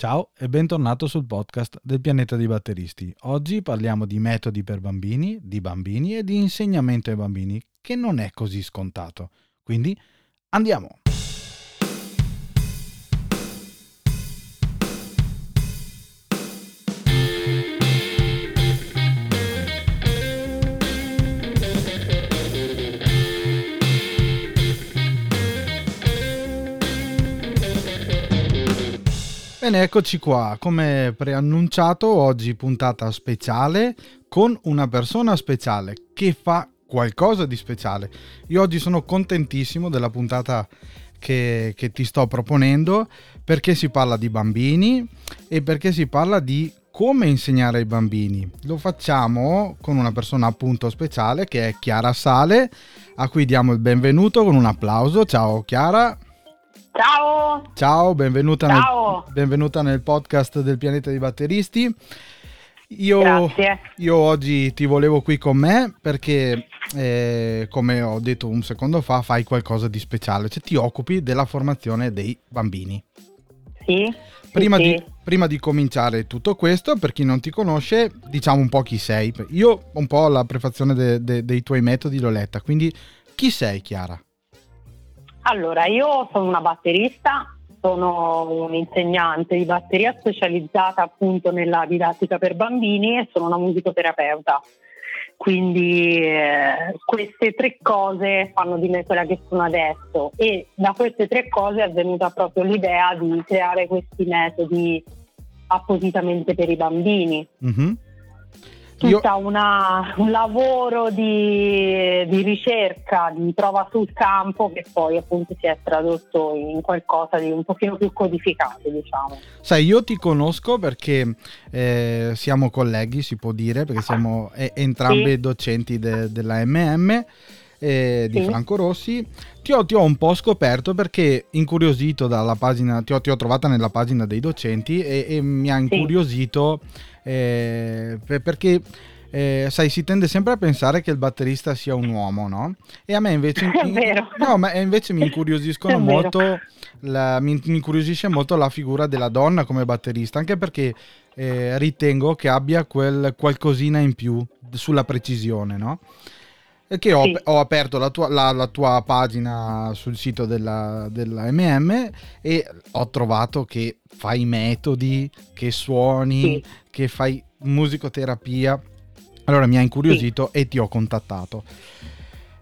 Ciao e bentornato sul podcast del pianeta dei batteristi. Oggi parliamo di metodi per bambini, di bambini e di insegnamento ai bambini, che non è così scontato. Quindi andiamo! Bene, eccoci qua. Come preannunciato, oggi puntata speciale con una persona speciale che fa qualcosa di speciale. Io oggi sono contentissimo della puntata che, che ti sto proponendo perché si parla di bambini e perché si parla di come insegnare ai bambini. Lo facciamo con una persona appunto speciale che è Chiara Sale, a cui diamo il benvenuto con un applauso. Ciao Chiara. Ciao! Ciao, benvenuta, Ciao. Nel, benvenuta nel podcast del Pianeta dei Batteristi. Io, io oggi ti volevo qui con me perché, eh, come ho detto un secondo fa, fai qualcosa di speciale, cioè ti occupi della formazione dei bambini. Sì. Prima, sì, di, sì. prima di cominciare tutto questo, per chi non ti conosce, diciamo un po' chi sei. Io un po' la prefazione de, de, dei tuoi metodi l'ho letta, quindi chi sei Chiara? Allora, io sono una batterista, sono un insegnante di batteria specializzata appunto nella didattica per bambini e sono una musicoterapeuta. Quindi eh, queste tre cose fanno di me quella che sono adesso e da queste tre cose è venuta proprio l'idea di creare questi metodi appositamente per i bambini. Mm-hmm tutta una, un lavoro di, di, ricerca, di prova sul campo che poi appunto si è tradotto in qualcosa di un pochino più codificato, diciamo. Sai, io ti conosco perché eh, siamo colleghi, si può dire, perché siamo eh, entrambe sì. docenti de, della MM. Eh, di sì. Franco Rossi. Ti ho, ti ho, un po' scoperto perché incuriosito dalla pagina, ti ho, ti ho trovata nella pagina dei docenti e, e mi ha incuriosito sì eh, perché eh, sai, si tende sempre a pensare che il batterista sia un uomo, no? E a me invece, in, no, ma invece mi incuriosiscono molto, la, mi, mi, incuriosisce molto la figura della donna come batterista, anche perché eh, ritengo che abbia quel qualcosina in più sulla precisione, no? Che ho, sì. ho aperto la tua, la, la tua, pagina sul sito della, della, MM e ho trovato che fai metodi, che suoni, sì. che fai musicoterapia. Allora mi ha incuriosito sì. e ti ho contattato.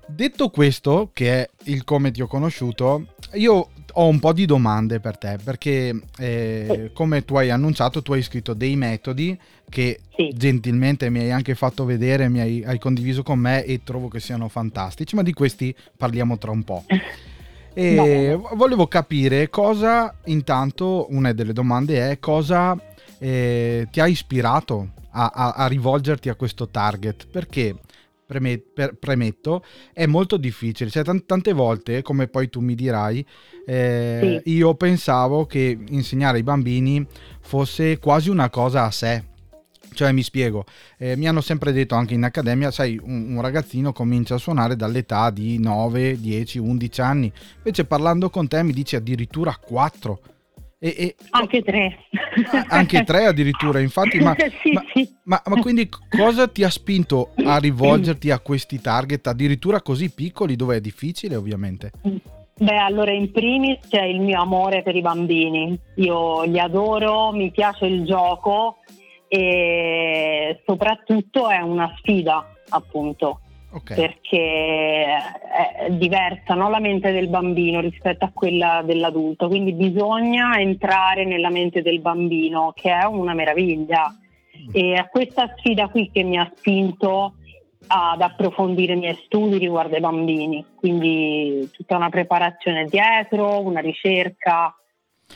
Detto questo, che è il come ti ho conosciuto, io ho un po' di domande per te, perché eh, come tu hai annunciato, tu hai scritto dei metodi che sì. gentilmente mi hai anche fatto vedere, mi hai, hai, condiviso con me e trovo che siano fantastici, ma di questi parliamo tra un po'. E volevo capire cosa, intanto, una delle domande è cosa eh, ti ha ispirato a, a, a rivolgerti a questo target, perché premetto, è molto difficile. Cioè, t- tante volte, come poi tu mi dirai, eh, sì. io pensavo che insegnare ai bambini fosse quasi una cosa a sé. Cioè, mi spiego, eh, mi hanno sempre detto anche in accademia, sai, un, un, ragazzino comincia a suonare dall'età di 9, 10, 11 anni, invece parlando con te mi dici addirittura 4. E, e, anche tre. Anche tre addirittura, infatti, ma, sì, ma, sì. ma, ma, quindi cosa ti ha spinto a rivolgerti a questi target addirittura così piccoli dove è difficile ovviamente? Beh, allora in primis c'è il mio amore per i bambini, io li adoro, mi piace il gioco e soprattutto è una sfida appunto okay. perché è diversa no? la mente del bambino rispetto a quella dell'adulto, quindi bisogna entrare nella mente del bambino che è una meraviglia mm. e è questa sfida qui che mi ha spinto ad approfondire i miei studi riguardo ai bambini, quindi tutta una preparazione dietro, una ricerca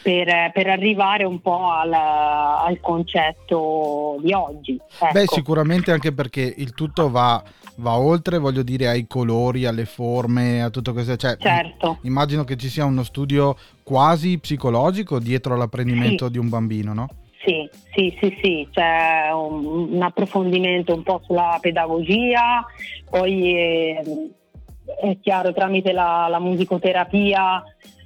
per, per, arrivare un po' al, al concetto di oggi. Ecco. Beh, sicuramente anche perché il tutto va, va, oltre, voglio dire, ai colori, alle forme, a tutto questo. Cioè, certo. Immagino che ci sia uno studio quasi psicologico dietro all'apprendimento sì. di un bambino, no? Sì, sì, sì, sì, c'è un, un approfondimento un po' sulla pedagogia, poi è, è chiaro tramite la, la musicoterapia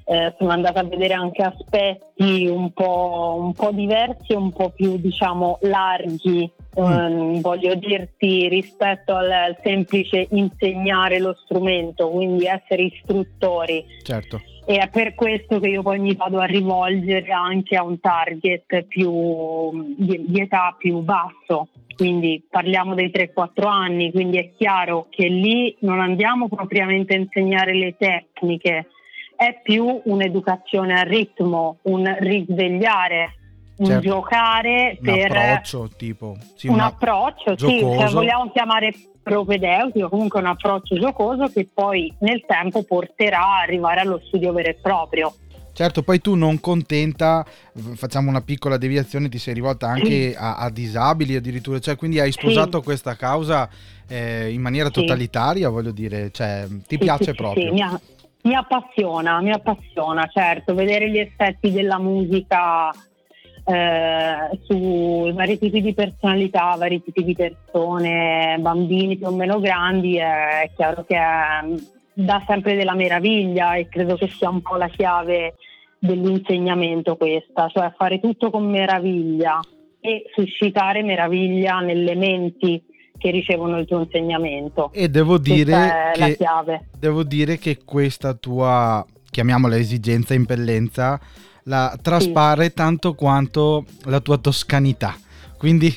eh, sono andata a vedere anche aspetti un po', un po diversi un po' più diciamo larghi, mm. eh, voglio dirti rispetto al, al, semplice insegnare lo strumento, quindi essere istruttori. Certo. E è per questo che io poi mi vado a rivolgere anche a un target più, di, di età più basso, quindi parliamo dei 3-4 anni, quindi è chiaro che lì non andiamo propriamente a insegnare le tecniche, è più un'educazione al ritmo, un risvegliare, un certo. giocare un per approccio tipo sì, un approccio, giocoso. sì, se vogliamo chiamare propedeutico, comunque un approccio giocoso che poi nel tempo porterà a arrivare allo studio vero e proprio. Certo, poi tu non contenta, facciamo una piccola deviazione, ti sei rivolta anche a, a disabili addirittura, cioè quindi hai sposato sì. questa causa eh, in maniera sì. totalitaria, voglio dire, cioè ti sì, piace proprio. Sì, mi, appassiona, mi appassiona, certo, vedere gli effetti della musica eh, su vari tipi di personalità, vari tipi di persone, bambini più o meno grandi, è chiaro che è, dà sempre della meraviglia e credo che sia un po' la chiave dell'insegnamento questa, cioè fare tutto con meraviglia e suscitare meraviglia nelle menti che ricevono il tuo insegnamento. E devo dire, che, devo dire che questa tua, chiamiamola esigenza, impellenza, la traspare sì. tanto quanto la tua toscanità. Quindi,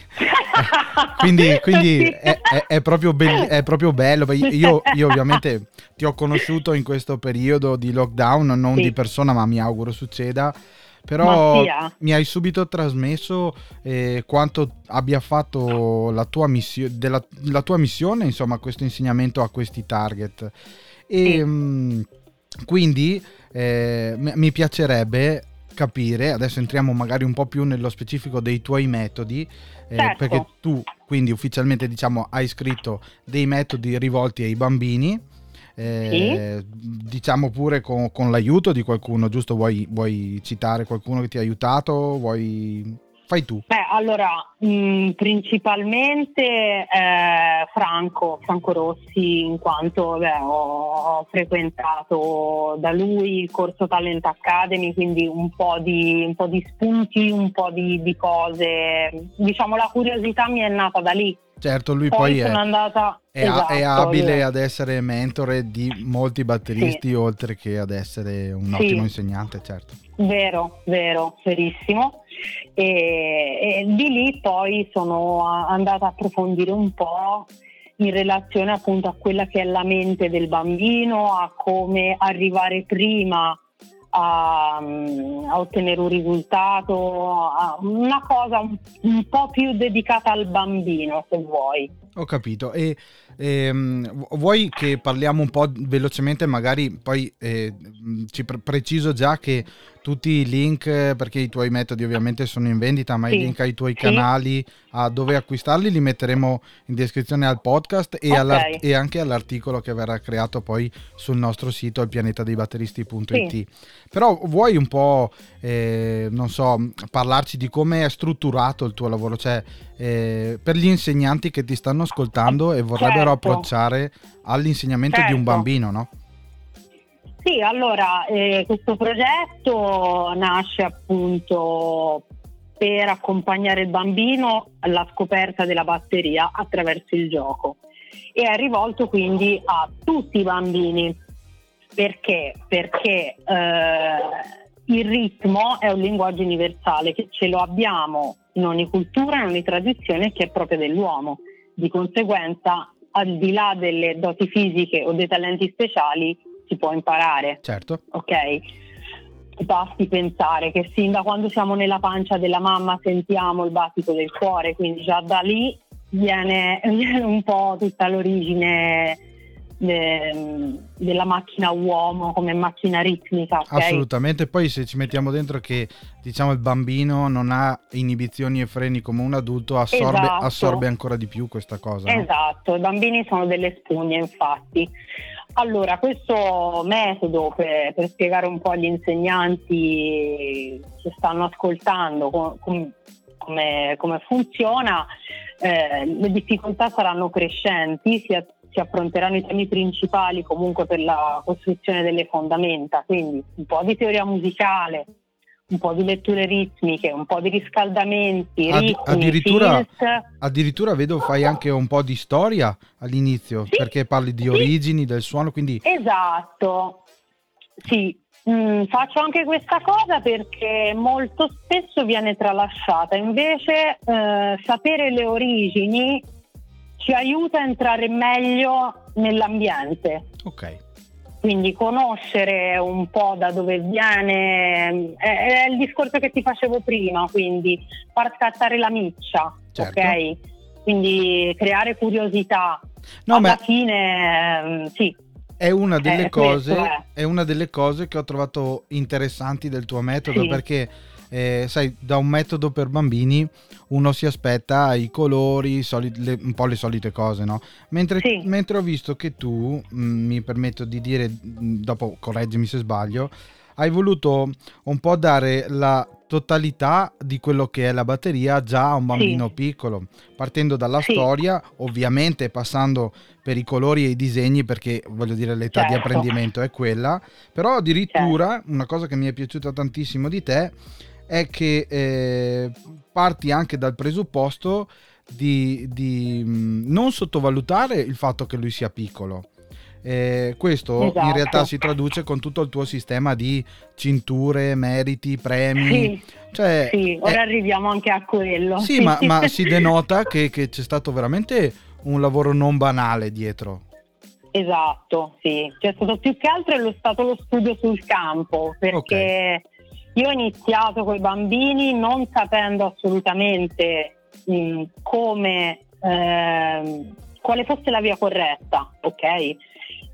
quindi, quindi è, è, è, proprio be- è, proprio bello. Io, io, ovviamente ti ho conosciuto in questo periodo di lockdown, non sì. di persona, ma mi auguro succeda però mi hai subito trasmesso eh, quanto abbia fatto la tua, missio- della, la tua missione, insomma, questo insegnamento a questi target. E sì. mh, mm, quindi eh, mi piacerebbe capire, adesso entriamo magari un po' più nello specifico dei tuoi metodi, eh, certo. perché tu quindi ufficialmente diciamo hai scritto dei metodi rivolti ai bambini eh, sì? diciamo pure con, con, l'aiuto di qualcuno, giusto? Vuoi, vuoi, citare qualcuno che ti ha aiutato? Vuoi... Fai tu. Beh, allora, mh, mm, principalmente eh, Franco, Franco Rossi, in quanto beh, ho, ho, frequentato da lui il corso Talent Academy, quindi un po' di, un po di spunti, un po' di, di cose. Diciamo, la curiosità mi è nata da lì Certo, lui poi, poi è, andata... è, esatto, è, abile io... ad essere mentore di molti batteristi, sì. oltre che ad essere un sì. ottimo insegnante, certo. Vero, vero, verissimo. E, e di lì poi sono andata a approfondire un po' in relazione appunto a quella che è la mente del bambino, a come arrivare prima a, a, ottenere un risultato, una cosa un, un, po' più dedicata al bambino, se vuoi. Ho capito. E ehm, vuoi che parliamo un po' velocemente, magari poi eh, ci pre- preciso già che tutti i link, perché i tuoi metodi ovviamente sono in vendita, ma sì. i link ai tuoi sì. canali, a dove acquistarli, li metteremo in descrizione al podcast e, okay. e, anche all'articolo che verrà creato poi sul nostro sito, alpianetadeibatteristi.it. Sì. Però vuoi un po', eh, non so, parlarci di come è strutturato il tuo lavoro, cioè eh, per gli insegnanti che ti stanno ascoltando e vorrebbero certo. approcciare all'insegnamento certo. di un certo. bambino, no? Sì, allora eh, questo progetto nasce appunto per accompagnare il bambino alla scoperta della batteria attraverso il gioco e è rivolto quindi a tutti i bambini perché? Perché eh, il ritmo è un linguaggio universale che ce lo abbiamo in ogni cultura, in ogni tradizione che è proprio dell'uomo. Di conseguenza, al di là delle doti fisiche o dei talenti speciali, si può imparare. Certo. Ok? Ti basti pensare che sin da quando siamo nella pancia della mamma sentiamo il battito del cuore, quindi già da lì viene, viene un po' tutta l'origine de, della macchina uomo come macchina ritmica. Okay? Assolutamente, poi se ci mettiamo dentro che diciamo il bambino non ha inibizioni e freni come un adulto, assorbe, esatto. assorbe ancora di più questa cosa. Esatto, no? i bambini sono delle spugne infatti. Allora, questo metodo per, per, spiegare un po' agli insegnanti che stanno ascoltando com, come, come, funziona, eh, le difficoltà saranno crescenti sia si affronteranno i temi principali comunque per la costruzione delle fondamenta, quindi un po' di teoria musicale, un po' di letture ritmiche, un po' di riscaldamenti, Ad, ritmi, addirittura, addirittura, vedo fai anche un po' di storia all'inizio, sì, perché parli di sì. origini del suono, quindi... Esatto, sì, mm, faccio anche questa cosa perché molto spesso viene tralasciata, invece eh, sapere le origini ci aiuta a entrare meglio nell'ambiente. Ok. Quindi conoscere un po' da dove viene è, è il discorso che ti facevo prima, quindi far scattare la miccia, certo. ok? Quindi creare curiosità. No, Alla fine, mm, sì, è una, eh, cose, questo, eh. è una delle cose che ho trovato interessanti del tuo metodo sì. perché eh, sai da un metodo per bambini uno si aspetta i colori soli, le, un po' le solite cose no? mentre, sì. mentre ho visto che tu mh, mm, mi permetto di dire mm, dopo correggimi se sbaglio hai voluto un po' dare la totalità di quello che è la batteria già a un bambino sì. piccolo, partendo dalla sì. storia, ovviamente passando per i colori e i disegni perché voglio dire l'età certo. di apprendimento è quella, però addirittura certo. una cosa che mi è piaciuta tantissimo di te è che eh, parti anche dal presupposto di, di mh, non sottovalutare il fatto che lui sia piccolo eh, questo esatto. in realtà si traduce con tutto il tuo sistema di cinture, meriti, premi. Sì, cioè, sì ora eh, arriviamo anche a quello. Sì, ma, ma si denota che, che, c'è stato veramente un lavoro non banale dietro. Esatto, sì. C'è stato più che altro lo stato lo studio sul campo, perché okay. Io ho iniziato con i bambini non sapendo assolutamente mh, come... Eh, quale fosse la via corretta, ok?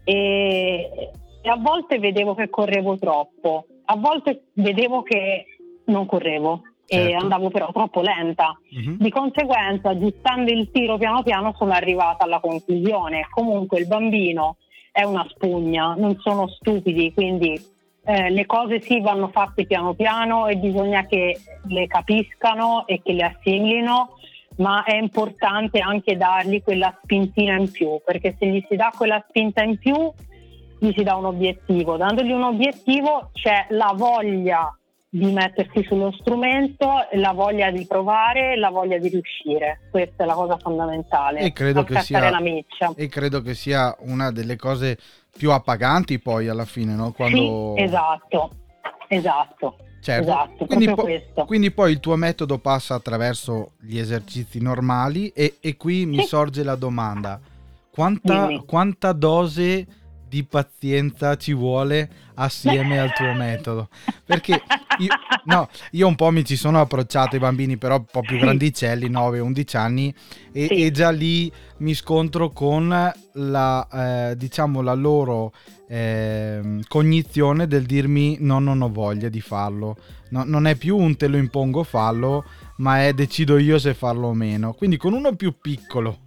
e, e a volte vedevo che correvo troppo, a volte vedevo che non correvo certo. e andavo però troppo lenta. Uh-huh. Di conseguenza, aggiustando il tiro piano piano, sono arrivata alla conclusione. Comunque il bambino è una spugna, non sono stupidi, quindi eh, le cose sì vanno fatte piano piano e bisogna che le capiscano e che le assimilino ma è importante anche dargli quella spintina in più, perché se gli si dà quella spinta in più, gli si dà un obiettivo. Dandogli un obiettivo c'è la voglia di mettersi sullo strumento, la voglia di provare, la voglia di riuscire. Questa è la cosa fondamentale. E credo, che sia, e credo che sia una delle cose più appaganti poi alla fine, no? Quando... Sì, esatto, esatto. Certo. Esatto, quindi, po- quindi, poi il tuo metodo passa attraverso gli esercizi normali e, e qui mi sorge la domanda, quanta, quanta dose di pazienza ci vuole assieme al tuo metodo. Perché io, no, io, un po' mi ci sono approcciato ai bambini, però un po' più grandicelli, 9-11 anni, e, sì. e, già lì mi scontro con la, eh, diciamo, la loro eh, cognizione del dirmi no, non ho voglia di farlo. No, non è più un te lo impongo fallo, ma è decido io se farlo o meno. Quindi con uno più piccolo,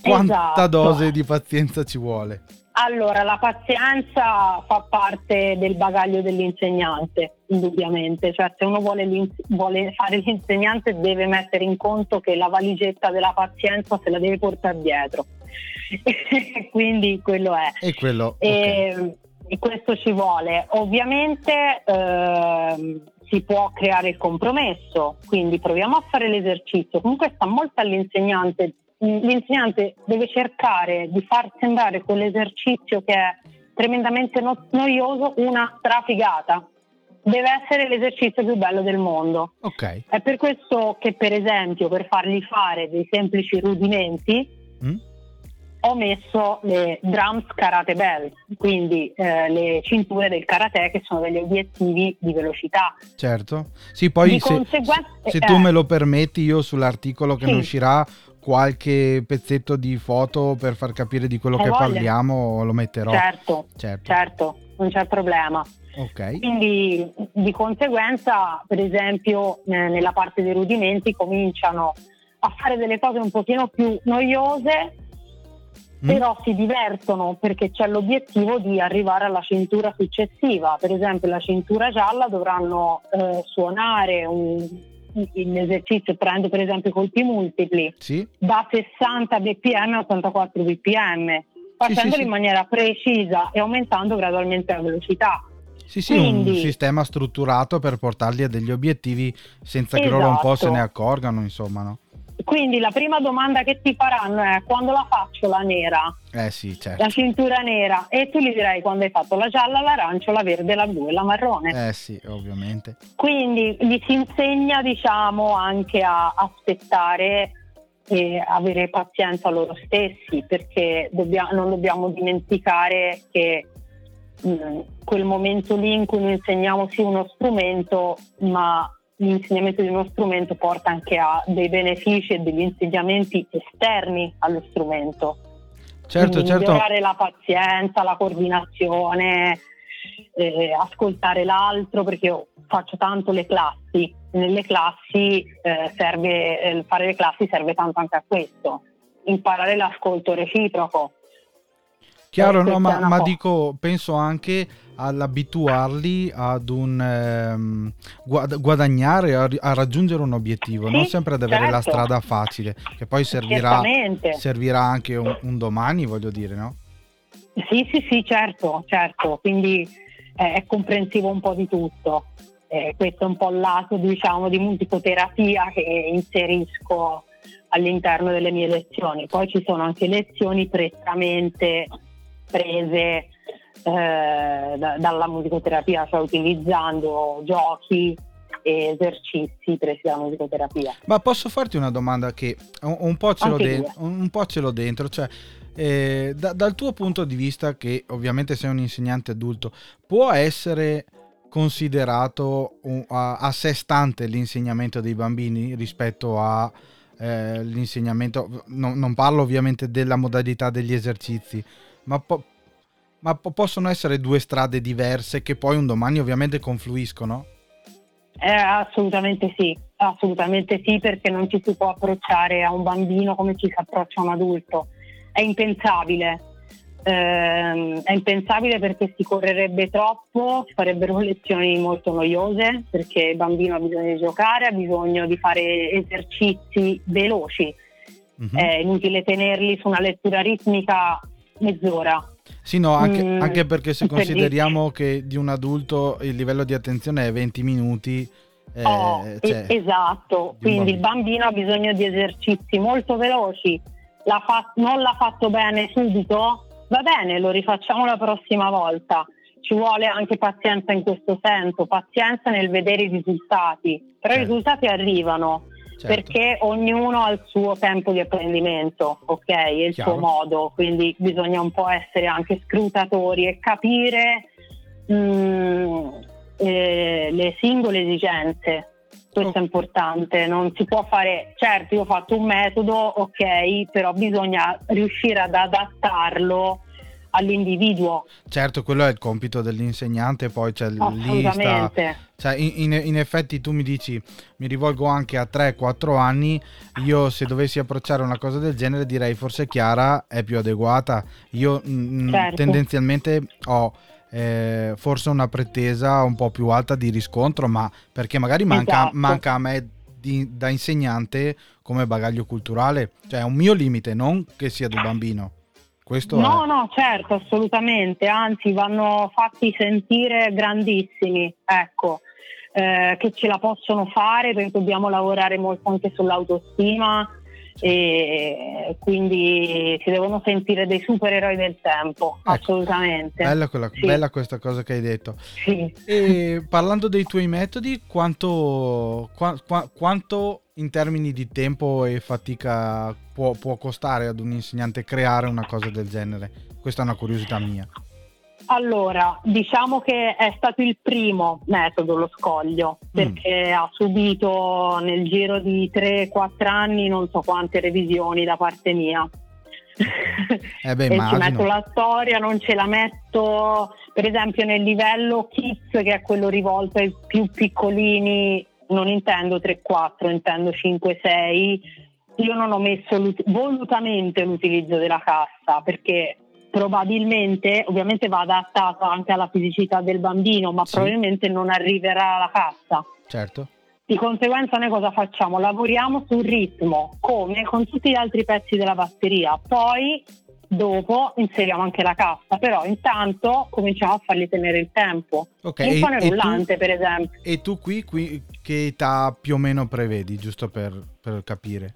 quanta esatto. dose di pazienza ci vuole? Allora, la pazienza fa parte del bagaglio dell'insegnante, indubbiamente. Cioè, se uno vuole, vuole, fare l'insegnante deve mettere in conto che la valigetta della pazienza se la deve portare dietro. Quindi quello è. E, quello, e, okay. e questo ci vuole. Ovviamente eh, si può creare il compromesso, quindi proviamo a fare l'esercizio. Comunque sta molto all'insegnante l'insegnante deve cercare di far sembrare quell'esercizio che è tremendamente no- noioso una strafigata. Deve essere l'esercizio più bello del mondo. Okay. È per questo che, per esempio, per fargli fare dei semplici rudimenti, mm? ho messo le drums karate bell, quindi eh, le cinture del karate che sono degli obiettivi di velocità. Certo. Sì, poi se, se, se, tu eh, me lo permetti, io sull'articolo che sì. ne uscirà qualche pezzetto di foto per far capire di quello Hai che voglia. parliamo lo metterò. Certo, certo, certo, non c'è problema. Okay. Quindi di conseguenza, per esempio, nella parte dei rudimenti cominciano a fare delle cose un pochino più noiose, mm. però si divertono perché c'è l'obiettivo di arrivare alla cintura successiva. Per esempio, la cintura gialla dovranno eh, suonare un l'esercizio, prendo per esempio i colpi multipli, sì. da 60 bpm a 84 bpm, facendolo sì, sì, in maniera precisa e aumentando gradualmente la velocità. Sì, sì, Quindi, un sistema strutturato per portarli a degli obiettivi senza che esatto. loro un po' se ne esatto. accorgano, insomma, no? Quindi la prima domanda che ti faranno è quando la faccio la nera? Eh sì, certo. La cintura nera. E tu gli direi quando hai fatto la gialla, l'arancio, la verde, la blu e la marrone. Eh sì, ovviamente. Quindi gli si insegna, diciamo, anche a aspettare e avere pazienza loro stessi, perché dobbiamo, non dobbiamo dimenticare che mh, mm, quel momento lì in cui noi insegniamo sì uno strumento, ma l'insegnamento di uno strumento porta anche a dei benefici e degli insegnamenti esterni allo strumento. Certo, Quindi certo. Migliorare la pazienza, la coordinazione, eh, ascoltare l'altro, perché io faccio tanto le classi. Nelle classi eh, serve, eh, fare le classi serve tanto anche a questo, imparare l'ascolto reciproco. Chiaro, no, ma, ma dico, penso anche all'abituarli ad un ehm, guadagnare, a, a, raggiungere un obiettivo, sì, non sempre ad avere certo. la strada facile, che poi servirà, servirà anche un, un, domani, voglio dire, no? Sì, sì, sì, certo, certo, quindi eh, è comprensivo un po' di tutto. Eh, questo è un po' il lato, diciamo, di musicoterapia che inserisco all'interno delle mie lezioni. Poi ci sono anche lezioni prettamente prese eh, da, dalla musicoterapia, cioè utilizzando giochi e esercizi presi dalla musicoterapia. Ma posso farti una domanda che un, un, po, ce l'ho dentro, un po' ce l'ho dentro, cioè eh, da, dal tuo punto di vista, che ovviamente sei un insegnante adulto, può essere considerato un, a, a, sé stante l'insegnamento dei bambini rispetto a eh, l'insegnamento, no, non parlo ovviamente della modalità degli esercizi, ma, po- ma po- possono essere due strade diverse che poi un domani ovviamente confluiscono? Eh, assolutamente sì, assolutamente sì, perché non ci si può approcciare a un bambino come ci si approccia a un adulto. È impensabile. Eh, è impensabile perché si correrebbe troppo, si farebbero lezioni molto noiose perché il bambino ha bisogno di giocare, ha bisogno di fare esercizi veloci. Uh-huh. È inutile tenerli su una lettura ritmica mezz'ora. Sì, no, anche, mm, anche perché se consideriamo che di un adulto il livello di attenzione è 20 minuti. Eh, oh, cioè, esatto, quindi il bambino ha bisogno di esercizi molto veloci. L'ha fa- non l'ha fatto bene subito? Va bene, lo rifacciamo la prossima volta. Ci vuole anche pazienza in questo senso, pazienza nel vedere i risultati, però certo. i risultati arrivano certo. perché ognuno ha il suo tempo di apprendimento, ok? E il Chiaro. suo modo, quindi bisogna un po' essere anche scrutatori e capire mh, mm, eh, le singole esigenze. Questo oh. è importante, non si può fare, certo io ho fatto un metodo, ok, però bisogna riuscire ad adattarlo all'individuo. Certo, quello è il compito dell'insegnante, poi c'è lì sta, cioè, in, in, effetti tu mi dici, mi rivolgo anche a 3-4 anni, io se dovessi approcciare una cosa del genere direi forse Chiara è più adeguata, io mm, mm, certo. tendenzialmente ho... Eh, forse una pretesa un po' più alta di riscontro, ma perché magari manca, esatto. manca a me di, da insegnante come bagaglio culturale, cioè è un mio limite, non che sia del bambino. Questo no, è... no, certo, assolutamente, anzi vanno fatti sentire grandissimi, ecco, eh, che ce la possono fare perché dobbiamo lavorare molto anche sull'autostima e quindi si devono sentire dei supereroi del tempo, ecco, assolutamente. Bella, quella, sì. bella, questa cosa che hai detto. Sì. E parlando dei tuoi metodi, quanto, qua, qua, quanto in termini di tempo e fatica può, può, costare ad un insegnante creare una cosa del genere? Questa è una curiosità mia. Allora, diciamo che è stato il primo metodo lo scoglio, mm. perché mm. ha subito nel giro di 3-4 anni non so quante revisioni da parte mia. Eh beh, e ci metto la storia, non ce la metto per esempio nel livello kids che è quello rivolto ai più piccolini non intendo 3-4, intendo 5-6, io non ho messo volutamente l'utilizzo della cassa perché probabilmente, ovviamente va adattato anche alla fisicità del bambino, ma sì. probabilmente non arriverà alla cassa. Certo. Di conseguenza noi cosa facciamo? Lavoriamo sul ritmo, come con tutti gli altri pezzi della batteria. Poi dopo inseriamo anche la cassa, però intanto cominciamo a fargli tenere il tempo. Ok, e- pane rullante, tu- per esempio. E tu qui, qui che età più o meno prevedi, giusto per, per capire?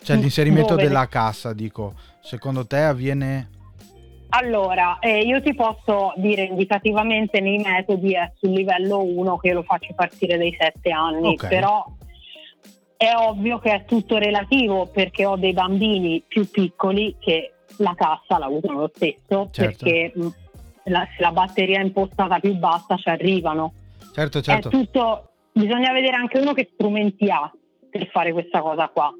Cioè Mm, l'inserimento dove? della cassa, dico, secondo te avviene... Allora, eh, io ti posso dire indicativamente nei metodi è sul livello 1 che lo faccio partire dai 7 anni, Ok. però è ovvio che è tutto relativo perché ho dei bambini più piccoli che la cassa la usano lo stesso Certo. perché mh, la- se la batteria è impostata più bassa ci arrivano. Certo, certo. È tutto, bisogna vedere anche uno che strumenti ha per fare questa cosa qua.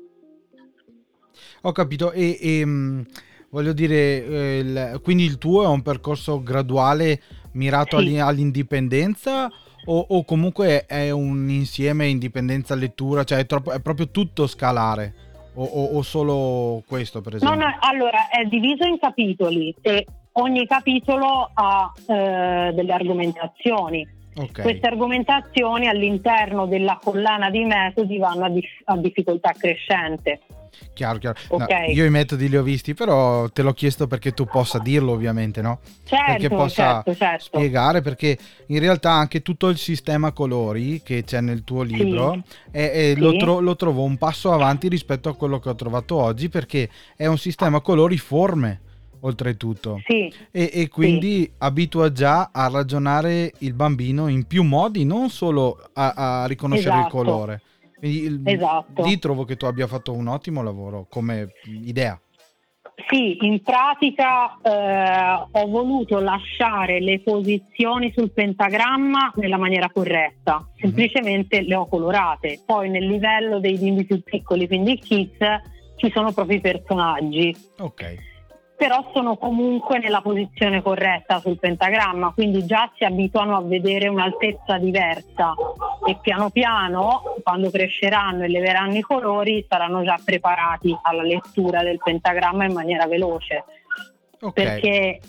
Ho capito, e, e, mh, voglio dire, eh, il- quindi il tuo è un percorso graduale mirato Sì. all'i- all'indipendenza o, o comunque è un insieme indipendenza lettura, cioè è, troppo- è proprio tutto scalare o, o- o solo questo per No, esempio? no, allora è diviso in capitoli e ogni capitolo ha eh, delle argomentazioni. Ok, Queste argomentazioni all'interno della collana di metodi vanno a, dif- a difficoltà crescente. Chiaro, chiaro. No, ok. io i metodi li ho visti, però te l'ho chiesto perché tu possa dirlo ovviamente, no? perché Certo, possa certo, certo. spiegare perché in realtà anche tutto il sistema colori che c'è nel tuo libro è- è- Sì. lo, tro- lo trovo un passo avanti rispetto a quello che ho trovato oggi perché è un sistema colori forme oltretutto Sì, e, e quindi abitua già a ragionare il bambino in più modi non solo a, a riconoscere il Esatto. colore quindi Esatto. lì trovo che tu abbia fatto un ottimo lavoro come idea. Sì, in pratica eh, ho voluto lasciare le posizioni sul pentagramma nella maniera corretta, semplicemente le ho colorate. Poi nel livello dei bimbi più piccoli, quindi i kids, ci sono proprio i personaggi, ok però sono comunque nella posizione corretta sul pentagramma, quindi già si abituano a vedere un'altezza diversa e piano piano, quando cresceranno e leveranno i colori, saranno già preparati alla lettura del pentagramma in maniera veloce, ok. Perché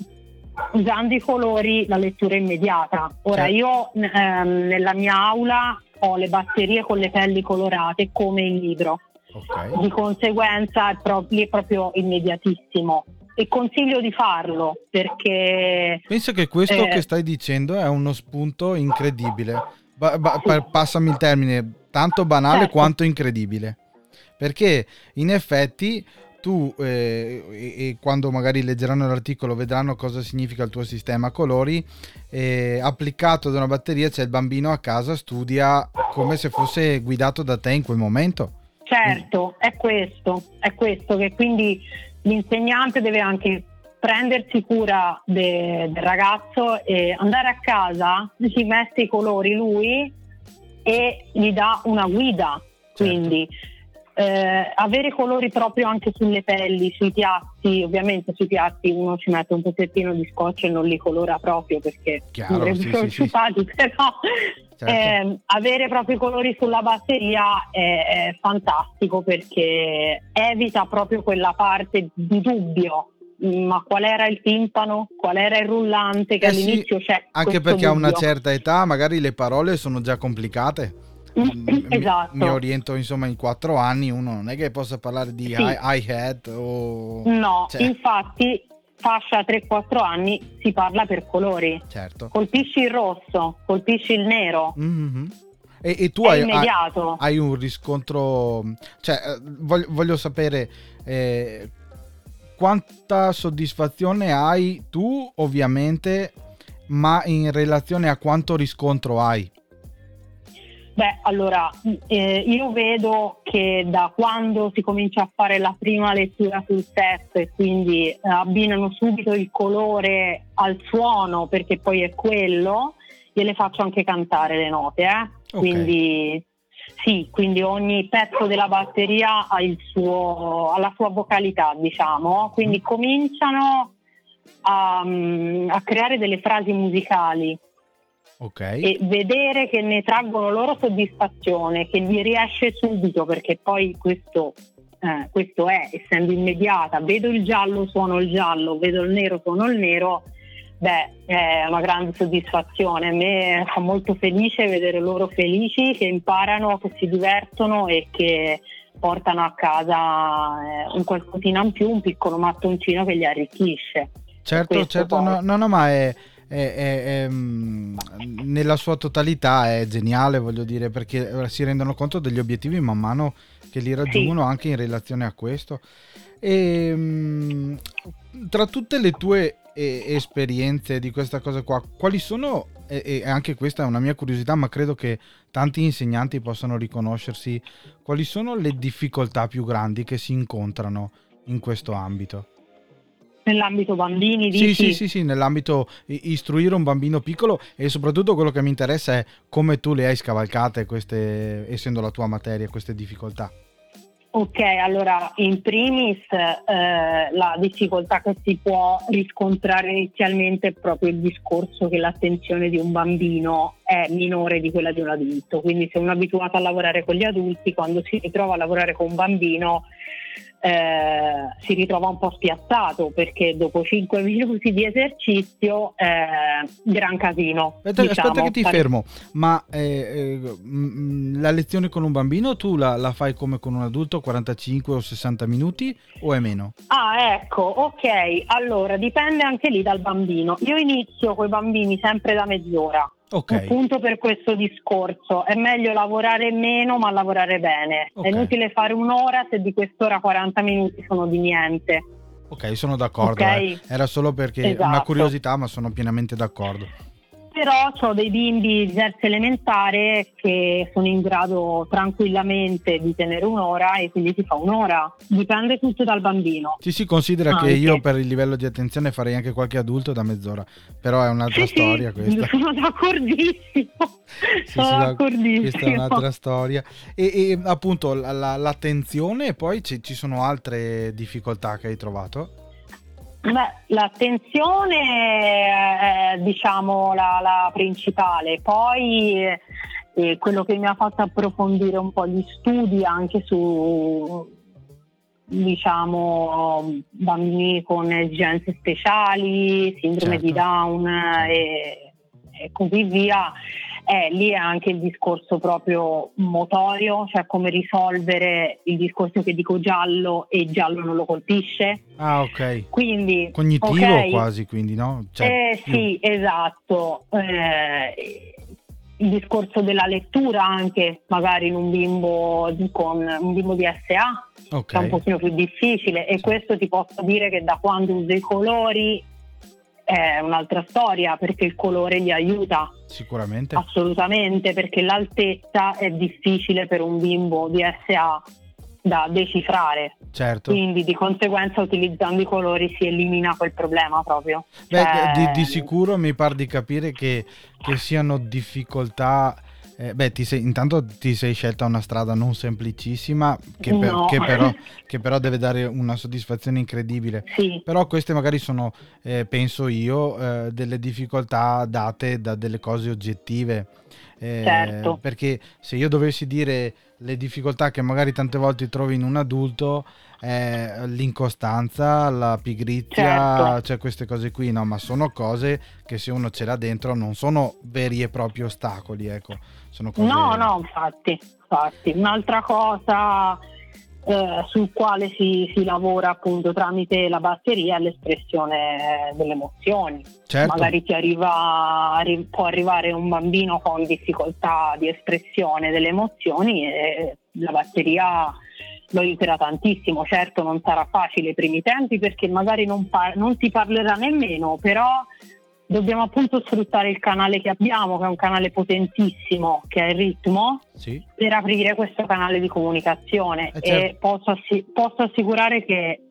usando i colori la lettura è immediata. Ora Certo. io ehm, nella mia aula ho le batterie con le pelli colorate come il libro. Ok. Di conseguenza lì è proprio immediatissimo e consiglio di farlo perché Penso che questo Eh. che stai dicendo è uno spunto incredibile. Ba- ba- pa- passami il termine, tanto banale Certo. quanto incredibile. Perché in effetti tu, eh, e, e quando magari leggeranno l'articolo, vedranno cosa significa il tuo sistema colori. eh, applicato ad una batteria, c'è il bambino a casa, studia come se fosse guidato da te in quel momento. certo è questo è questo che quindi l'insegnante deve anche prendersi cura de- del ragazzo e andare a casa gli mette i colori lui e gli dà una guida quindi eh, avere colori proprio anche sulle pelli, sui piatti, ovviamente sui piatti uno ci mette un pezzettino di scotch e non li colora proprio perché non sì, sarebbero sì, sì. però Certo. eh, avere proprio i colori sulla batteria è, è fantastico perché evita proprio quella parte di dubbio. Ma qual era il timpano? Qual era il rullante? Che Eh sì, all'inizio c'è. Anche perché a una dubbio. certa età magari le parole sono già complicate. Mi- esatto. Mi, oriento insomma in quattro anni, uno non è che possa parlare di Sì. hi- hi-hat o... No, Cioè. infatti, fascia 3-4 anni si parla per colori. Certo. Colpisci il rosso, colpisci il nero. Mhm. E, e tu hai, hai un riscontro, cioè eh, voglio, voglio sapere eh, quanta soddisfazione hai tu ovviamente, ma in relazione a quanto riscontro hai. Beh, allora, eh, io vedo che da quando si comincia a fare la prima lettura sul testo e quindi eh, abbinano subito il colore al suono, perché poi è quello, gliele faccio anche cantare le note, eh? Ok. Quindi sì, quindi ogni pezzo della batteria ha, il suo, ha la sua vocalità, diciamo, quindi cominciano a, mm, a creare delle frasi musicali Ok. e vedere che ne traggono loro soddisfazione, che gli riesce subito, perché poi questo, eh, questo è, essendo immediata, vedo il giallo, suono il giallo, vedo il nero, suono il nero, beh, è una grande soddisfazione. A me fa molto felice vedere loro felici, che imparano, che si divertono e che portano a casa eh, un qualcosina in più, un piccolo mattoncino che li arricchisce. Certo, certo, no, no, no, ma è, è, è, è, mm, nella sua totalità è geniale, voglio dire, perché si rendono conto degli obiettivi man mano che li raggiungono sì. anche in relazione a questo. E mm, tra tutte le tue esperienze di questa cosa qua, quali sono, e anche questa è una mia curiosità, ma credo che tanti insegnanti possano riconoscersi, quali sono le difficoltà più grandi che si incontrano in questo ambito? Nell'ambito bambini, dici? Sì, sì, sì, sì, nell'ambito istruire un bambino piccolo e soprattutto quello che mi interessa è come tu le hai scavalcate queste, essendo la tua materia, queste difficoltà. Ok, allora in primis eh, la difficoltà che si può riscontrare inizialmente è proprio il discorso che l'attenzione di un bambino è minore di quella di un adulto, quindi se uno è abituato a lavorare con gli adulti, quando si ritrova a lavorare con un bambino eh, si ritrova un po' spiazzato perché dopo 5 minuti di esercizio eh, gran casino. Aspetta, diciamo. aspetta che ti fermo, ma eh, eh la lezione con un bambino tu la, la, fai come con un adulto, 45 o 60 minuti o è meno? Ah ecco, ok, allora dipende anche lì dal bambino. Io inizio con i bambini sempre da mezz'ora. Okay. Appunto per questo discorso, è meglio lavorare meno ma lavorare bene. Okay. È inutile fare un'ora se di quest'ora 40 minuti sono di niente. Ok, sono d'accordo. Okay. Eh. Era solo perché esatto. una curiosità, ma sono pienamente d'accordo però ho dei bimbi di terza elementare che sono in grado tranquillamente di tenere un'ora e quindi si fa un'ora. Dipende tutto dal bambino. Sì, si considera anche. che io per il livello di attenzione farei anche qualche adulto da mezz'ora, però è un'altra sì, storia sì, questa. Sono d'accordissimo. sì, sono d'accordissimo. Questa è un'altra storia. E, e appunto la, la, l'attenzione e poi ci, ci sono altre difficoltà che hai trovato? Beh, l'attenzione è diciamo la, la principale, poi eh, quello che mi ha fatto approfondire un po' gli studi anche su diciamo bambini con esigenze speciali, sindrome certo. di Down e, e così via eh, lì è anche il discorso proprio motorio, cioè come risolvere il discorso che dico giallo e giallo non lo colpisce. Ah, ok. Quindi, Cognitivo okay. quasi, quindi, no? Cioè, eh, sì, esatto. Eh, il discorso della lettura anche, magari in un bimbo con un bimbo di SA, okay. è un pochino più difficile e questo ti posso dire che da quando uso i colori è un'altra storia perché il colore gli aiuta. Sicuramente. Assolutamente, perché l'altezza è difficile per un bimbo di SA da decifrare. Certo. Quindi di conseguenza utilizzando i colori si elimina quel problema proprio. Beh, cioè... di, di, sicuro mi pare di capire che, che siano difficoltà eh, beh, ti sei, intanto ti sei scelta una strada non semplicissima, che, per, no. che, però, che, però, deve dare una soddisfazione incredibile. Sì. Però queste magari sono, eh, penso io, eh, delle difficoltà date da delle cose oggettive. Eh, certo. Perché se io dovessi dire le difficoltà che magari tante volte trovi in un adulto, eh, l'incostanza, la pigrizia, certo. cioè queste cose qui, no, ma sono cose che se uno ce l'ha dentro non sono veri e propri ostacoli, ecco. Sono cose... No, no, infatti, infatti. Un'altra cosa eh, sul quale si, si, lavora appunto tramite la batteria è l'espressione delle emozioni. Certo. Magari ti arriva, arri- può arrivare un bambino con difficoltà di espressione delle emozioni e la batteria lo aiuterà tantissimo. Certo non sarà facile i primi tempi perché magari non, par- non ti parlerà nemmeno, però dobbiamo appunto sfruttare il canale che abbiamo, che è un canale potentissimo, che è il ritmo, sì. per aprire questo canale di comunicazione eh, certo. e posso, assi- posso assicurare che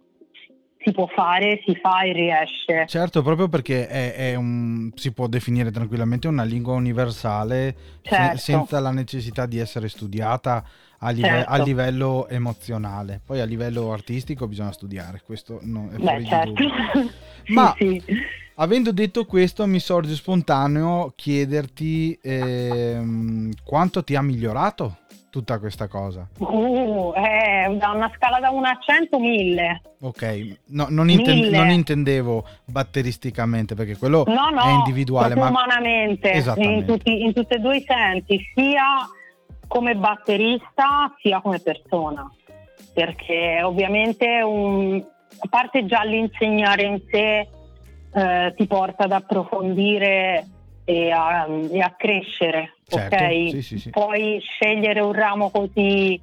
si può fare, si fa e riesce. Certo, proprio perché è, è un, si può definire tranquillamente una lingua universale certo. se, senza la necessità di essere studiata a, live- certo. a, livello emozionale. Poi a livello artistico bisogna studiare, questo non è fuori Beh, certo. sì, Ma sì. Avendo detto questo mi sorge spontaneo chiederti ehm, quanto ti ha migliorato tutta questa cosa? Uh, è da una scala da 1 a 100, 1000. Ok, no, non, inten- non, intendevo batteristicamente perché quello no, no, è individuale, ma umanamente, in, tutti, in tutti e due i sensi, sia come batterista sia come persona, perché ovviamente un, a parte già l'insegnare in sé eh, ti porta ad approfondire e a, e a crescere, certo, ok? Sì, sì, sì. Poi scegliere un ramo così,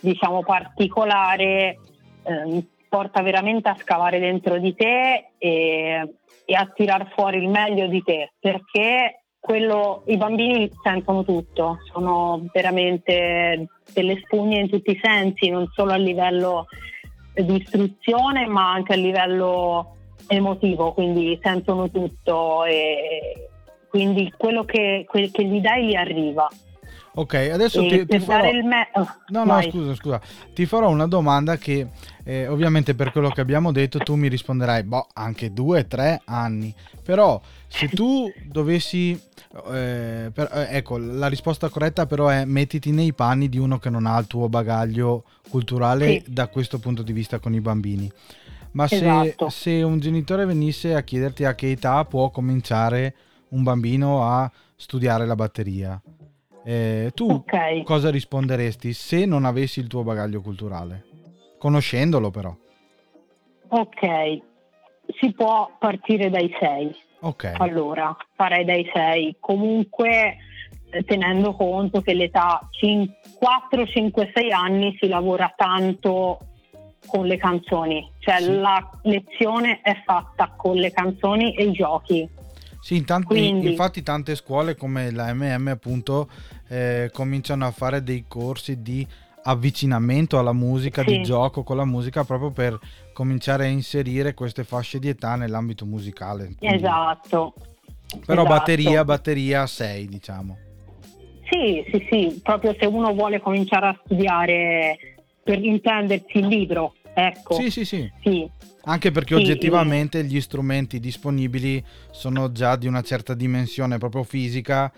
diciamo, particolare eh, porta veramente a scavare dentro di te e, e a tirar fuori il meglio di te, perché quello, i bambini sentono tutto, sono veramente delle spugne in tutti i sensi, non solo a livello di istruzione ma anche a livello emotivo, quindi sentono tutto e quindi quello che, che gli dai gli arriva. Ok, adesso ti, ti farò... Me... Oh, no, no, scusa, scusa. Ti farò una domanda che eh, ovviamente per quello che abbiamo detto tu mi risponderai, boh, anche due, tre anni. Però se tu dovessi... Eh, per, eh, ecco, la risposta corretta però è mettiti nei panni di uno che non ha il tuo bagaglio culturale sì. da questo punto di vista con i bambini. Ma esatto. se, se un genitore venisse a chiederti a che età può cominciare un bambino a studiare la batteria, eh, tu okay. cosa risponderesti se non avessi il tuo bagaglio culturale? Conoscendolo però. Ok, si può partire dai 6. Ok. Allora, farei dai 6. Comunque eh, tenendo conto che l'età 4, 5, 6 anni si lavora tanto con le canzoni, cioè sì. la lezione è fatta con le canzoni e i giochi. Sì, intanto, Quindi, infatti tante scuole come la MM appunto eh, cominciano a fare dei corsi di avvicinamento alla musica, sì. di gioco con la musica proprio per cominciare a inserire queste fasce di età nell'ambito musicale. Quindi, esatto. Però esatto. batteria, batteria 6 diciamo. Sì, sì, sì, proprio se uno vuole cominciare a studiare per intendersi il libro, ecco. Sì, sì, sì. sì. Anche perché sì, oggettivamente gli strumenti disponibili sono già di una certa dimensione proprio fisica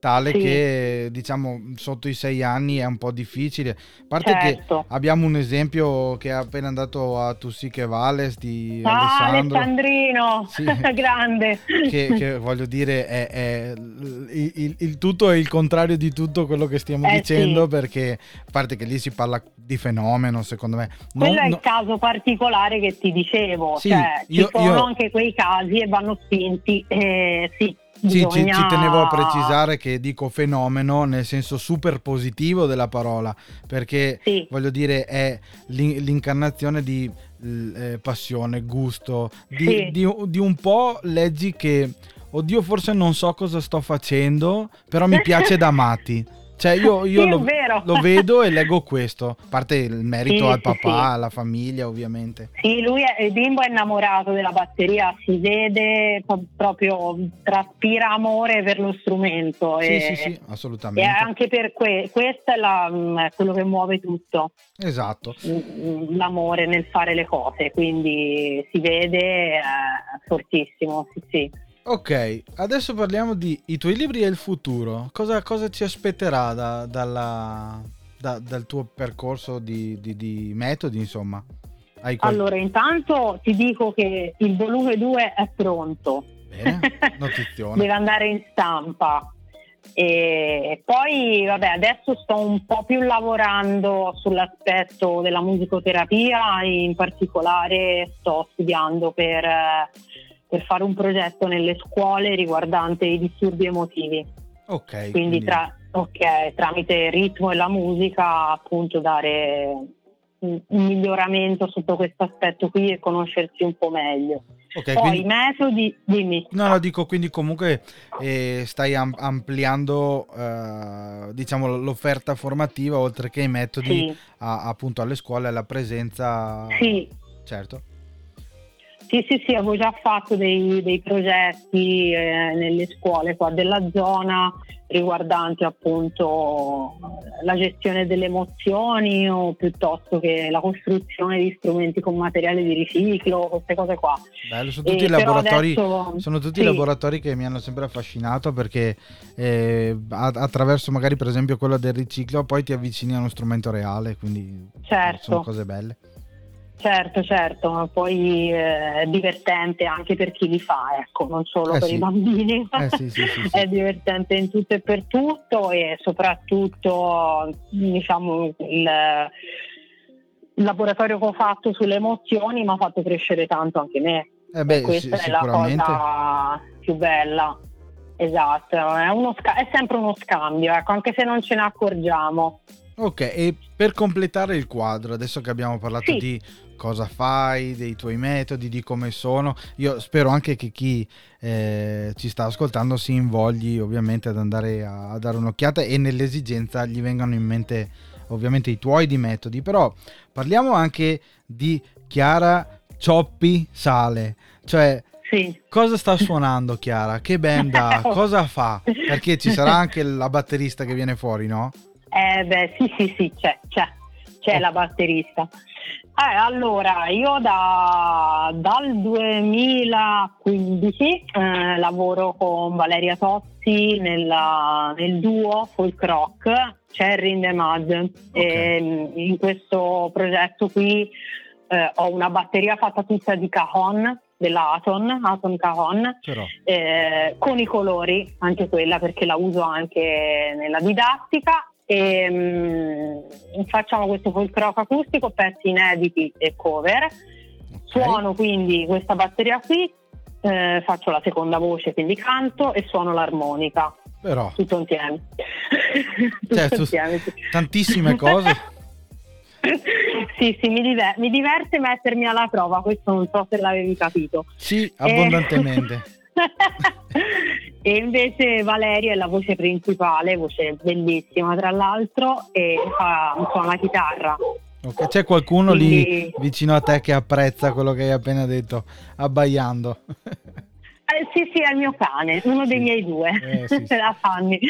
tale sì. che diciamo sotto i sei anni è un po' difficile. A parte certo. che abbiamo un esempio che è appena andato a Tussiche Valles di ah, Alessandro. Alessandrino, sì. grande. Che, che, voglio dire è, è il, il, il, tutto è il contrario di tutto quello che stiamo eh, dicendo sì. perché a parte che lì si parla di fenomeno secondo me. Non, Quello è il caso particolare che ti dicevo, sì, cioè, io, ci sono io... anche quei casi e vanno spinti. Eh, sì. Sì, Bisogna... ci, ci, tenevo a precisare che dico fenomeno nel senso super positivo della parola, perché sì. voglio dire è l'incarnazione di eh, passione, gusto, di, sì. di, di, un po' leggi che, oddio forse non so cosa sto facendo, però mi piace da matti. Cioè io, io sì, lo, lo, vedo e leggo questo, a parte il merito sì, al papà, sì, alla famiglia ovviamente. Sì, lui è, il bimbo è innamorato della batteria, si vede proprio, traspira amore per lo strumento. Sì, e, sì, sì, assolutamente. E anche per que- questo è la, mm, quello che muove tutto. Esatto. Mm, l'amore nel fare le cose, quindi si vede, è fortissimo, sì sì. Ok, adesso parliamo di i tuoi libri e il futuro. Cosa, cosa ci aspetterà da, dalla, da, dal tuo percorso di, di, di metodi, insomma? Qual... Allora, intanto ti dico che il volume 2 è pronto. Bene, notizione. Deve andare in stampa. E poi, vabbè, adesso sto un po' più lavorando sull'aspetto della musicoterapia, in particolare sto studiando per per fare un progetto nelle scuole riguardante i disturbi emotivi. Ok. Quindi, quindi... Tra, okay, tramite il ritmo e la musica appunto dare un, un miglioramento sotto questo aspetto qui e conoscersi un po' meglio. Okay, Poi quindi... i metodi, dimmi. No, no, dico quindi comunque eh, stai am- ampliando eh, diciamo l'offerta formativa oltre che i metodi sì. a, appunto alle scuole, alla presenza. Sì. Certo. Sì, sì, sì, avevo già fatto dei, dei progetti eh, nelle scuole qua della zona riguardanti appunto la gestione delle emozioni o piuttosto che la costruzione di strumenti con materiale di riciclo, queste cose qua. Bello, sono tutti, i laboratori, adesso, sono tutti sì. laboratori che mi hanno sempre affascinato perché eh, attraverso magari per esempio quello del riciclo poi ti avvicini a uno strumento reale, quindi certo. sono cose belle. Certo, certo, ma poi eh, è divertente anche per chi li fa, ecco, non solo eh per sì. i bambini, eh sì, sì, è divertente in tutto e per tutto e soprattutto diciamo il, il laboratorio che ho fatto sulle emozioni mi ha fatto crescere tanto anche me. Eh beh, questa è la cosa più bella. Esatto, è, sca- è sempre uno scambio, ecco, anche se non ce ne accorgiamo. Ok, e per completare il quadro, adesso che abbiamo parlato sì. di cosa fai, dei tuoi metodi, di come sono, io spero anche che chi eh, ci sta ascoltando si invogli ovviamente ad andare a, a, dare un'occhiata e nell'esigenza gli vengano in mente ovviamente i tuoi di metodi, però parliamo anche di Chiara Cioppi Sale, cioè sì. Cosa sta suonando Chiara? Che band ha? Cosa fa? Perché ci sarà anche la batterista che viene fuori, no? Eh beh, sì, sì, sì, c'è, c'è, c'è oh. la batterista. Eh, allora, io da, dal 2015 eh, lavoro con Valeria Tozzi nella, nel duo folk rock Cherry in the Mud. Okay. E, in questo progetto qui eh, ho una batteria fatta tutta di cajon della Aton, Aton Cajon, eh, con i colori, anche quella perché la uso anche nella didattica e um, facciamo questo folk rock acustico, pezzi inediti e cover. Okay. Suono quindi questa batteria qui, eh, faccio la seconda voce, quindi canto e suono l'armonica. Però. Tutto insieme. Cioè, Tutto insieme sì. Tantissime cose. sì, sì, mi, diver- mi, diverte mettermi alla prova, questo non so se l'avevi capito. Sì, abbondantemente. e invece Valeria è la voce principale, voce bellissima tra l'altro, e fa suona la chitarra. Okay. C'è qualcuno Quindi... lì vicino a te che apprezza quello che hai appena detto, abbaiando. Eh, sì, sì, è il mio cane, uno sì. dei miei due, eh, sì, sì. la Fanny.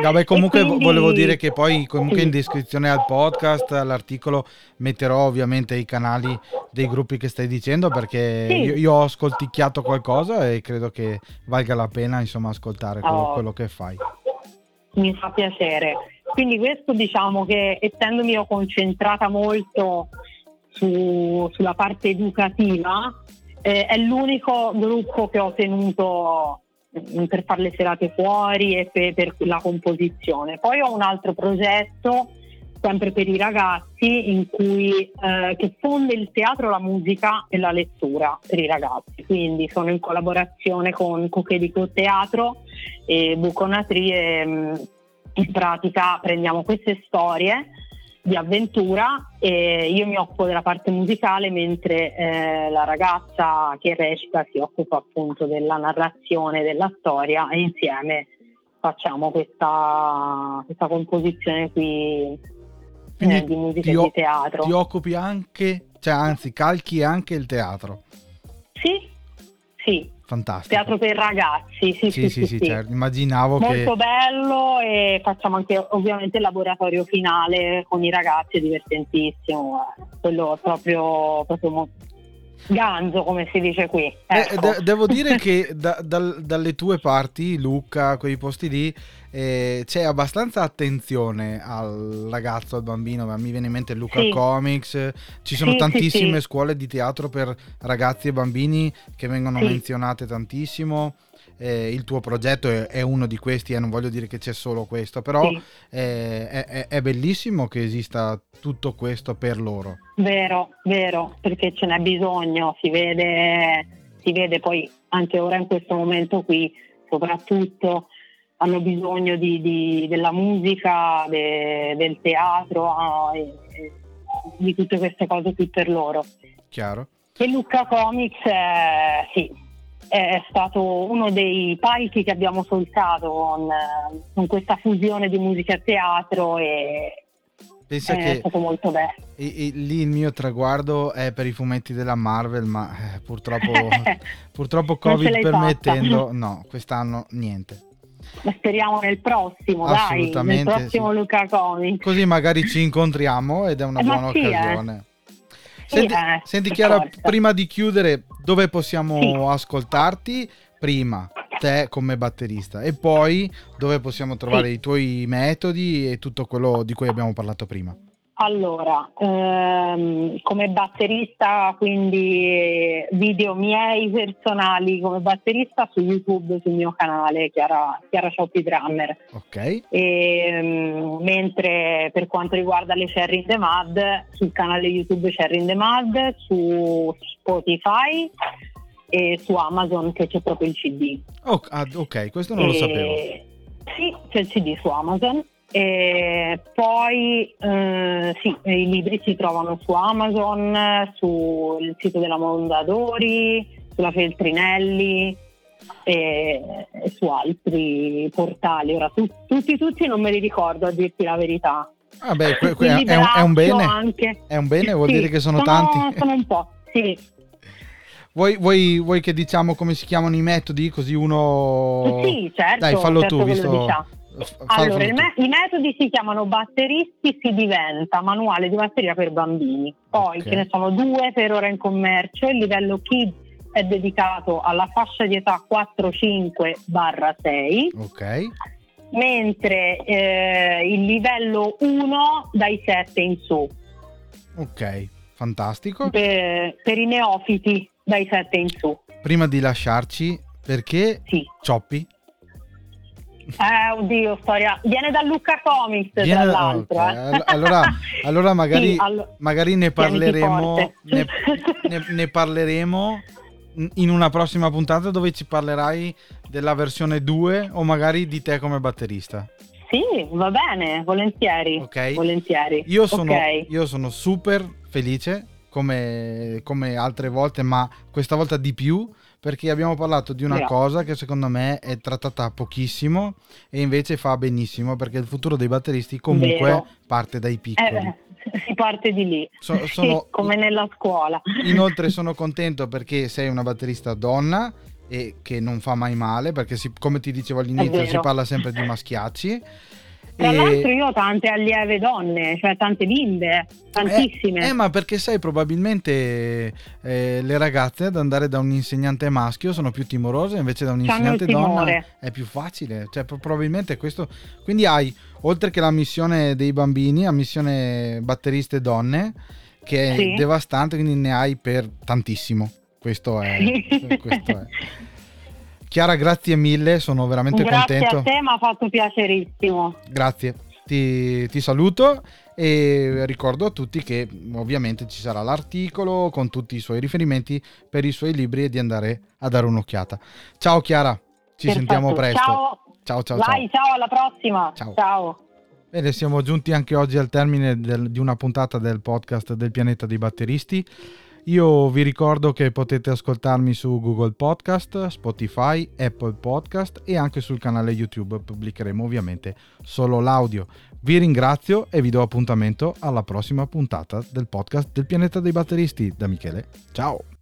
Vabbè, comunque quindi... volevo dire che poi comunque in descrizione al podcast, all'articolo, metterò ovviamente i canali dei gruppi che stai dicendo perché io, io, ho ascolticchiato qualcosa e credo che valga la pena insomma ascoltare quello, oh. quello che fai. Mi fa piacere. Quindi questo diciamo che essendomi io concentrata molto su, sulla parte educativa, eh, è l'unico gruppo che ho tenuto mm, per fare le serate fuori e per, per, la composizione. Poi ho un altro progetto, sempre per i ragazzi, in cui, eh, che fonde il teatro, la musica e la lettura per i ragazzi. Quindi sono in collaborazione con Cochedico Teatro e Buconatri e mm, in pratica prendiamo queste storie di avventura e io mi occupo della parte musicale mentre eh, la ragazza che recita si occupa appunto della narrazione della storia e insieme facciamo questa, questa composizione qui eh, di musica e di teatro. Ti occupi anche, cioè anzi calchi anche il teatro? Sì, sì, Fantastico. Teatro per ragazzi, sì, sì, sì, sì, sì certo. immaginavo Molto che... Molto bello e facciamo anche ovviamente il laboratorio finale con i ragazzi, è divertentissimo, eh. quello proprio, proprio ganzo come si dice qui. Eh, ecco. de- devo dire che da, dal, dalle tue parti, Luca, quei posti lì, eh, c'è abbastanza attenzione al ragazzo, al bambino. Mi viene in mente Luca sì. Comics. Ci sono sì, tantissime sì, scuole di teatro per ragazzi e bambini che vengono menzionate tantissimo. Eh, il tuo progetto è, è, uno di questi e non voglio dire che c'è solo questo, però sì. eh, è, è, bellissimo che esista tutto questo per loro. Vero, vero, perché ce n'è bisogno, si vede, si vede poi anche ora in questo momento qui, soprattutto hanno bisogno di, di, della musica, de, del teatro, e, e di tutte queste cose qui per loro. Chiaro. E Lucca Comics, eh, sì, è stato uno dei palchi che abbiamo soltato con, con questa fusione di musica e teatro e Pensa è che stato molto bello. e- e lì il mio traguardo è per i fumetti della Marvel, ma eh, purtroppo, purtroppo Covid permettendo, fatta. no, quest'anno niente. Ma speriamo nel prossimo, dai, nel prossimo sì. Luca Comics. Così magari ci incontriamo ed è una Eh, buona sì, eh. occasione. Sì, Senti, eh, senti, Chiara, forza. prima di chiudere, dove possiamo Sì. ascoltarti? Prima, te come batterista e poi dove possiamo trovare Sì. i tuoi metodi e tutto quello di cui abbiamo parlato prima. Allora, ehm, come batterista, quindi video miei personali come batterista su YouTube, sul mio canale, Chiara, Chiara Shoppi Drummer. Ok? E, mm, mentre per quanto riguarda le Cherry in the Mud, sul canale YouTube Cherry in the Mud, su Spotify e su Amazon che c'è proprio il CD. Oh, ah, ok, questo non lo E- sapevo. Sì, c'è il CD su Amazon. E poi eh, sì, i libri si trovano su Amazon, sul sito della Mondadori, sulla Feltrinelli e, e su altri portali. Ora tu- tutti, tutti non me li ricordo a dirti la verità. Vabbè, que- que- Quindi è, un, è un bene? Anche. È un bene? Vuol Sì, dire che sono, sono tanti? Sono un po', sì. Vuoi, vuoi- vuoi che diciamo come si chiamano i metodi? Così uno... Sì, certo. Dai, fallo certo tu, visto... diciamo. Allora, me- i metodi si chiamano batteristi si diventa, manuale di batteria per bambini. Poi Ok. ce ne sono due per ora in commercio. Il livello Kids è dedicato alla fascia di età 4-5-6, Ok, mentre eh, il livello 1 dai 7 in su, ok, fantastico. per, per i neofiti dai 7 in su. Prima di lasciarci, perché Sì. Cioppi? Eh, oddio, storia. Viene da Luca Comics, Viene- tra l'altro. ok, eh. all- allora- allora magari- Sì, allo- Magari ne parleremo, ne, ne- ne parleremo in una prossima puntata dove ci parlerai della versione 2 o magari di te come batterista. Sì, va bene, volentieri. Ok. Volentieri. Io sono, Ok. io sono super felice come, come altre volte, ma questa volta di più perché abbiamo parlato di una Grazie. cosa che secondo me è trattata pochissimo e invece fa benissimo perché il futuro dei batteristi comunque Vero. parte dai Eh, piccoli. beh, si parte di lì. So- Sì, sono- come nella scuola. Inoltre sono contento perché sei una batterista donna e che non fa mai male perché si- come ti dicevo all'inizio si parla sempre di maschiacci. Tra E- l'altro io ho tante allieve donne, cioè tante bimbe, tantissime. Eh, eh, ma perché sai, probabilmente eh, le ragazze ad andare da un insegnante maschio sono più timorose, invece da un insegnante donna è più facile. Cioè, pro- probabilmente questo. Quindi hai, oltre che la missione dei bambini, la missione batteriste donne, che è Sì. devastante, quindi ne hai per tantissimo. Questo è. questo è. Chiara, grazie mille, sono veramente Grazie contento. a te, mi ha fatto piacerissimo. Grazie, ti, ti saluto e ricordo a tutti che ovviamente ci sarà l'articolo con tutti i suoi riferimenti per i suoi libri e di andare a dare un'occhiata. Ciao Chiara, ci Perfetto. sentiamo presto. Ciao. ciao, ciao. Vai, ciao, alla prossima. Ciao. ciao. Bene, siamo giunti anche oggi al termine del- di una puntata del podcast del pianeta dei batteristi. Io vi ricordo che potete ascoltarmi su Google Podcast, Spotify, Apple Podcast e anche sul canale YouTube. Pubblicheremo ovviamente solo l'audio. Vi ringrazio e vi do appuntamento alla prossima puntata del podcast del pianeta dei batteristi. Da Michele, ciao!